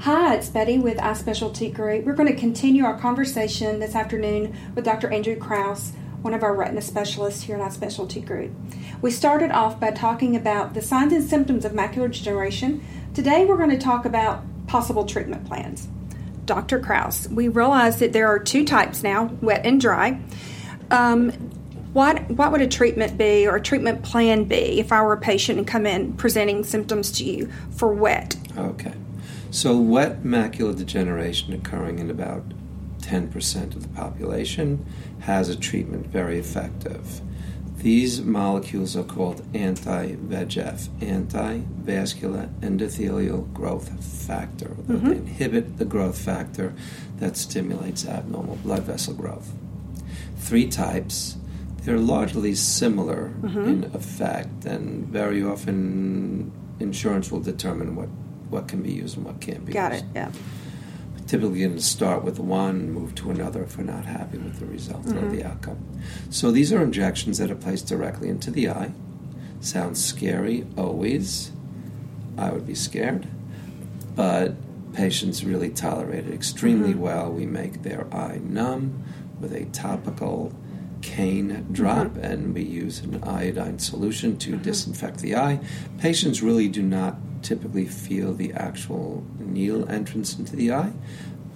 Hi, it's Betty with Eye Specialty Group. We're going to continue our conversation this afternoon with Dr. Andrew Kraus, one of our retina specialists here at Eye Specialty Group. We started off by talking about the signs and symptoms of macular degeneration. Today we're going to talk about possible treatment plans. Dr. Kraus, we realize that there are two types now, wet and dry. Um, what what would a treatment be or a treatment plan be if I were a patient and come in presenting symptoms to you for wet? Okay. So, wet macular degeneration occurring in about 10% of the population has a treatment very effective. These molecules are called anti VEGF, anti vascular endothelial growth factor. Mm-hmm. They inhibit the growth factor that stimulates abnormal blood vessel growth. Three types. They're largely similar mm-hmm. in effect, and very often insurance will determine what what can be used and what can't be Got used. it, yeah. Typically, going to start with one and move to another if we're not happy with the result mm-hmm. or the outcome. So, these are injections that are placed directly into the eye. Sounds scary, always. I would be scared. But patients really tolerate it extremely mm-hmm. well. We make their eye numb with a topical cane drop and we use an iodine solution to mm-hmm. disinfect the eye. Patients really do not typically feel the actual needle entrance into the eye.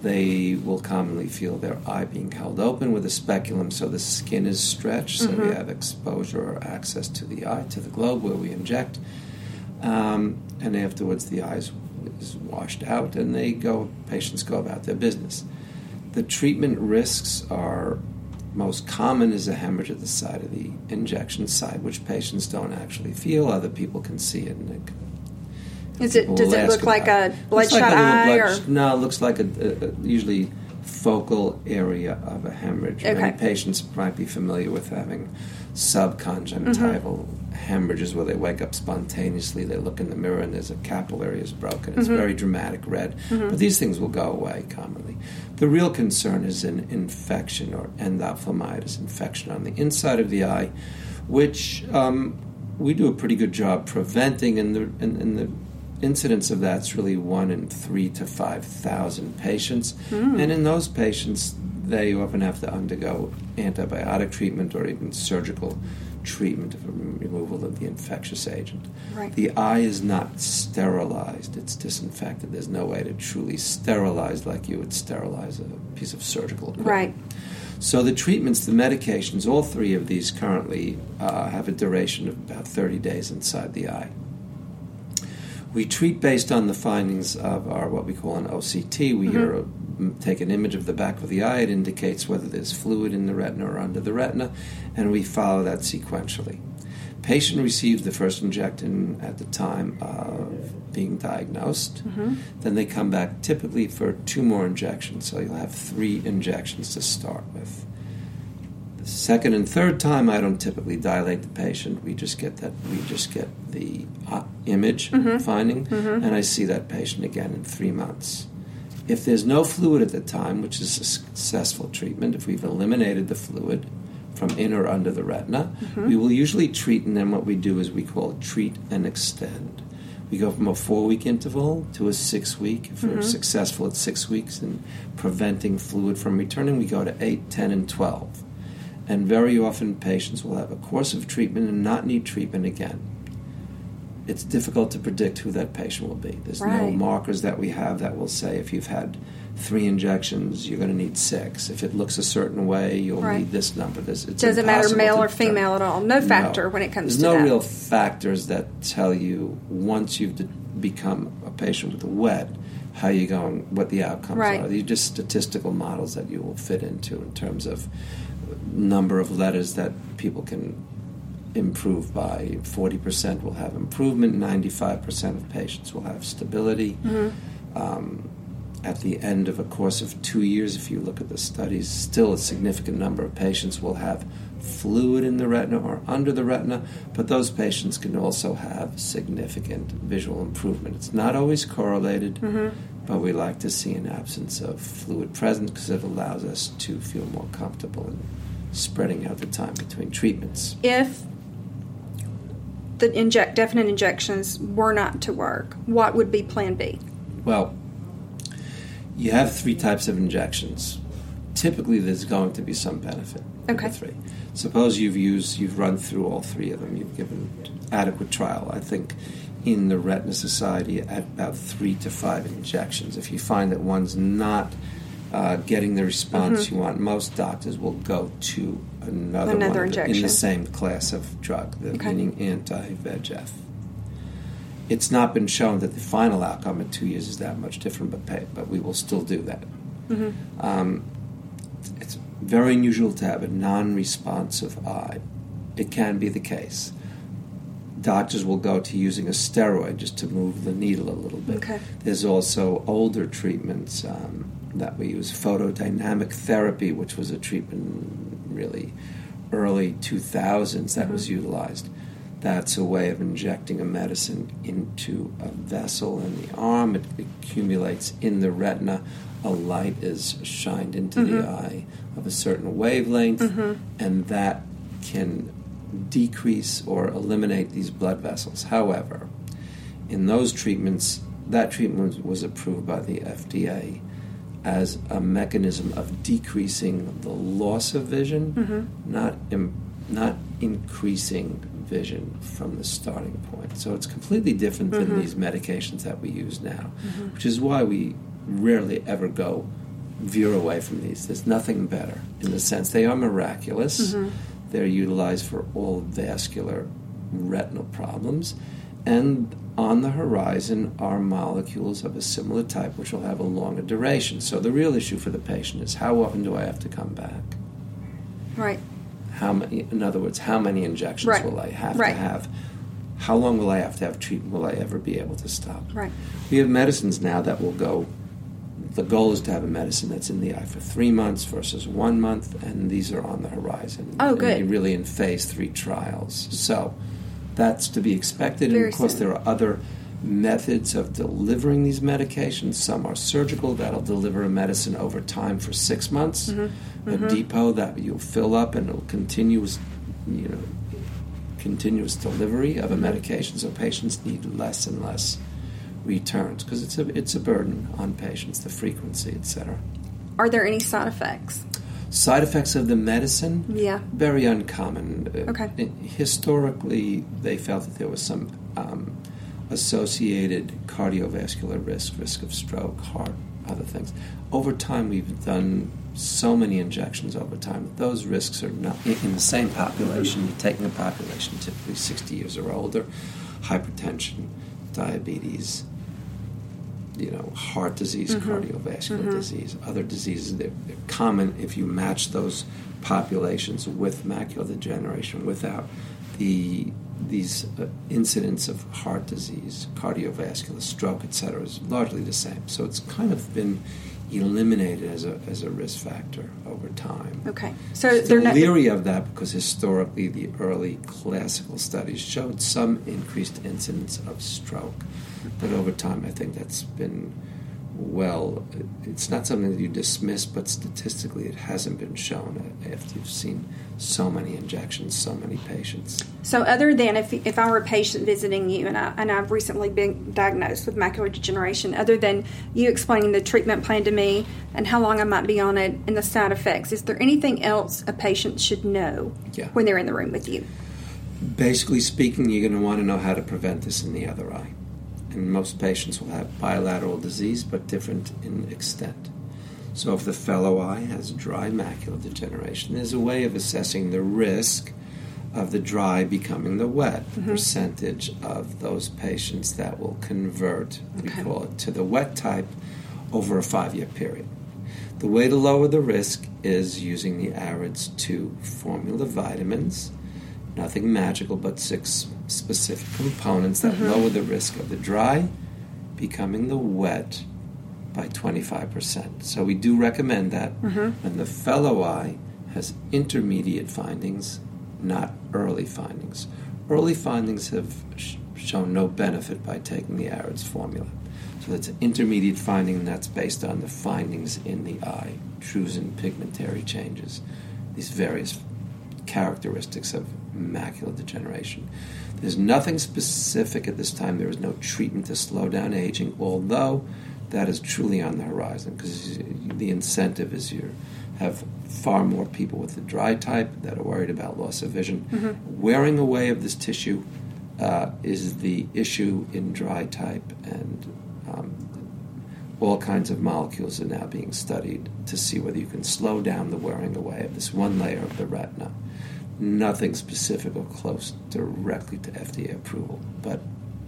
They will commonly feel their eye being held open with a speculum so the skin is stretched, so mm-hmm. we have exposure or access to the eye, to the globe where we inject. Um, and afterwards, the eye is washed out and they go, patients go about their business. The treatment risks are most common is a hemorrhage at the side of the injection site, which patients don't actually feel. Other people can see it and is it? Does it look like a bloodshot like eye? Blood, or? No, it looks like a, a, a, usually focal area of a hemorrhage. Okay. Many patients might be familiar with having subconjunctival mm-hmm. hemorrhages where they wake up spontaneously. They look in the mirror and there's a capillary is broken. It's mm-hmm. very dramatic red, mm-hmm. but these things will go away commonly. The real concern is an infection or endophthalmitis infection on the inside of the eye, which um, we do a pretty good job preventing in the in, in the incidence of that's really one in three to five thousand patients, mm. and in those patients, they often have to undergo antibiotic treatment or even surgical treatment for removal of the infectious agent. Right. The eye is not sterilized; it's disinfected. There's no way to truly sterilize like you would sterilize a piece of surgical equipment. Right. So the treatments, the medications, all three of these currently uh, have a duration of about 30 days inside the eye. We treat based on the findings of our what we call an OCT. We mm-hmm. take an image of the back of the eye. It indicates whether there's fluid in the retina or under the retina, and we follow that sequentially. Patient receives the first injection at the time of being diagnosed. Mm-hmm. Then they come back typically for two more injections, so you'll have three injections to start with. Second and third time, I don't typically dilate the patient. We just get that. We just get the uh, image mm-hmm. finding, mm-hmm. and I see that patient again in three months. If there's no fluid at the time, which is a successful treatment, if we've eliminated the fluid from in or under the retina, mm-hmm. we will usually treat, and then what we do is we call treat and extend. We go from a four week interval to a six week. If we're mm-hmm. successful at six weeks in preventing fluid from returning, we go to eight, ten, and 12. And very often, patients will have a course of treatment and not need treatment again. It's difficult to predict who that patient will be. There's right. no markers that we have that will say if you've had three injections, you're going to need six. If it looks a certain way, you'll right. need this number. This it doesn't matter male or female at all. No factor no. when it comes to There's no that. real factors that tell you once you've become a patient with a wet how you going, what the outcomes right. are. These are just statistical models that you will fit into in terms of number of letters that people can improve by. 40% will have improvement, 95% of patients will have stability. Mm-hmm. Um, at the end of a course of two years, if you look at the studies, still a significant number of patients will have fluid in the retina or under the retina, but those patients can also have significant visual improvement. It's not always correlated, mm-hmm. but we like to see an absence of fluid present because it allows us to feel more comfortable in spreading out the time between treatments. If the inject definite injections were not to work, what would be Plan B? Well, You have three types of injections. Typically, there's going to be some benefit. Okay. Three. Suppose you've used, you've run through all three of them. You've given adequate trial. I think in the Retina Society at about three to five injections. If you find that one's not uh, getting the response Mm-hmm. you want, most doctors will go to another, Another one the- in the same class of drug, the, Okay. meaning anti-VEGF. It's not been shown that the final outcome at two years is that much different, but pay, but we will still do that. Mm-hmm. Um, it's very unusual to have a non-responsive eye. It can be the case. Doctors will go to using a steroid just to move the needle a little bit. Okay. There's also older treatments um, that we use, photodynamic therapy, which was a treatment really early 2000s that was utilized. That's a way of injecting a medicine into a vessel in the arm. It accumulates in the retina. A light is shined into the mm-hmm. eye of a certain wavelength, mm-hmm. and that can decrease or eliminate these blood vessels. However, in those treatments, that treatment was approved by the FDA as a mechanism of decreasing the loss of vision, mm-hmm. not Im- not increasing vision from the starting point. So it's completely different than these medications that we use now, which is why we rarely ever go veer away from these. There's nothing better in the sense they are miraculous. Mm-hmm. They're utilized for all vascular retinal problems. And on the horizon are molecules of a similar type which will have a longer duration. So the real issue for the patient is how often do I have to come back? Right. How many, in other words, how many injections Right. will I have Right. to have? How long will I have to have treatment? Will I ever be able to stop? Right. We have medicines now that will go. The goal is to have a medicine that's in the eye for three months versus one month, and these are on the horizon. Oh, And good. really in phase three trials. So that's to be expected. Very and of course, soon. there are other methods of delivering these medications. Some are surgical, that'll deliver a medicine over time for six months. Mm-hmm. A depot that you'll fill up and it'll continuous, you know, continuous delivery of a medication. So patients need less and less returns because it's a it's a burden on patients, the frequency, etc. Are there any side effects? Side effects of the medicine, Yeah. very uncommon. Uh, Okay. i- Historically, they felt that there was some um, associated cardiovascular risk, risk of stroke, heart, other things. Over time, we've done so many injections over time. that Those risks are not in the same population. You're taking a population typically 60 years or older, hypertension, diabetes, you know, heart disease, cardiovascular disease, other diseases. They're, they're common if you match those populations with macular degeneration without the these uh, incidents of heart disease, cardiovascular, stroke, etc. is largely the same. So it's kind of been eliminated as a as a risk factor over time. Okay. So Still they're not. leery of that because historically the early classical studies showed some increased incidence of stroke, but over time I think that's been well. It's not something that you dismiss, but statistically it hasn't been shown after you've seen so many injections, so many patients. So other than if if I were a patient visiting you and I and I've recently been diagnosed with macular degeneration, other than you explaining the treatment plan to me and how long I might be on it and the side effects, is there anything else a patient should know Yeah. when they're in the room with you? Basically speaking, you're going to want to know how to prevent this in the other eye. And most patients will have bilateral disease, but different in extent. So, if the fellow eye has dry macular degeneration, there's a way of assessing the risk of the dry becoming the wet, the mm-hmm. percentage of those patients that will convert, we call it, to the wet type over a five year period. The way to lower the risk is using the AREDS 2 formula vitamins. Nothing magical, but six specific components that mm-hmm. lower the risk of the dry becoming the wet by 25%. So we do recommend that mm-hmm. when the fellow eye has intermediate findings, not early findings. Early findings have sh- shown no benefit by taking the AREDS formula. So that's an intermediate finding, and that's based on the findings in the eye, drusen pigmentary changes, these various characteristics of macular degeneration. There's nothing specific at this time. There is no treatment to slow down aging, although that is truly on the horizon because the incentive is you have far more people with the dry type that are worried about loss of vision. Mm-hmm. Wearing away of this tissue uh, is the issue in dry type, and um, all kinds of molecules are now being studied to see whether you can slow down the wearing away of this one layer of the retina. Nothing specific or close directly to FDA approval, but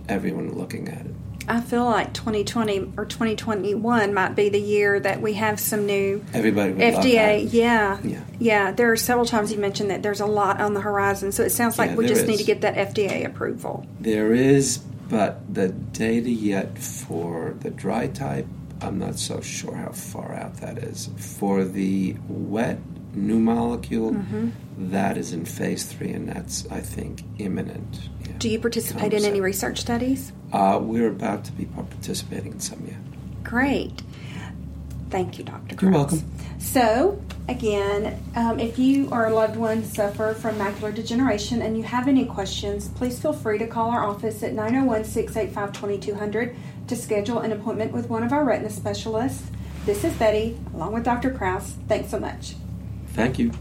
everyone looking at it. I feel like 2020 or 2021 might be the year that we have some new Everybody FDA. Yeah, Yeah. yeah. There are several times you mentioned that there's a lot on the horizon, so it sounds like Yeah, we just need to get that FDA approval. There is, but the data yet for the dry type, I'm not so sure how far out that is. For the wet new molecule, Mm-hmm. that is in phase three, and that's, I think, imminent. Yeah. Do you participate in any research studies? Uh, we're about to be participating in some, yeah. Great. Thank you, Dr. You're welcome. So, again, um, if you or a loved one suffer from macular degeneration and you have any questions, please feel free to call our office at 901 685 2200 to schedule an appointment with one of our retina specialists. This is Betty, along with Dr. Krause. Thanks so much. Thank you.